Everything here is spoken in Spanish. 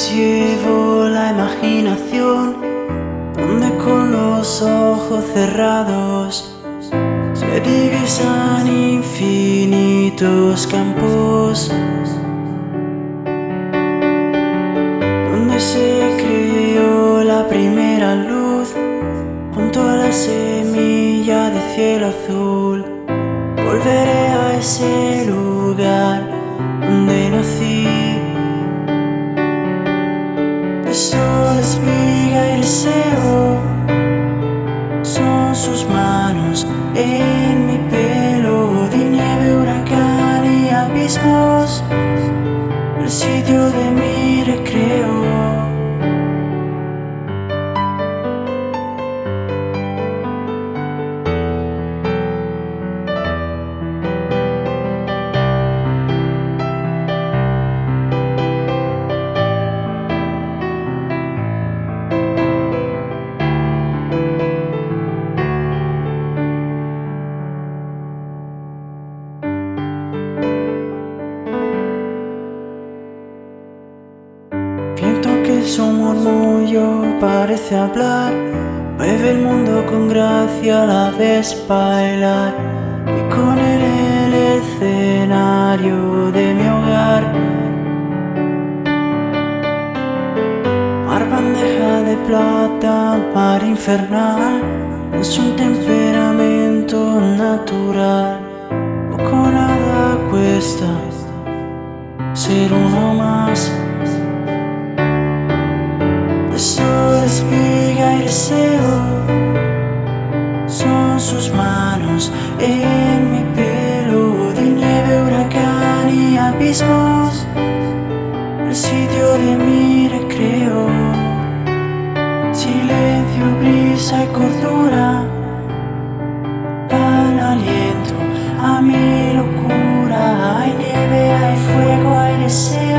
nos llevó la imaginación, donde con los ojos cerrados se divisan infinitos campos, donde se creó la primera luz junto a la semilla de cielo azul. Volveré a ese lugar Que su murmullo parece hablar, mueve el mundo con gracia la vez bailar y con él el escenario de mi hogar. Mar bandeja de plata, mar infernal, es un temperamento natural, poco nada cuesta ser uno más. Deseo son sus manos en mi pelo de nieve, huracán y abismos. El sitio de mi recreo, silencio, brisa y cordura dan aliento a mi locura. Hay nieve, hay fuego, hay deseo.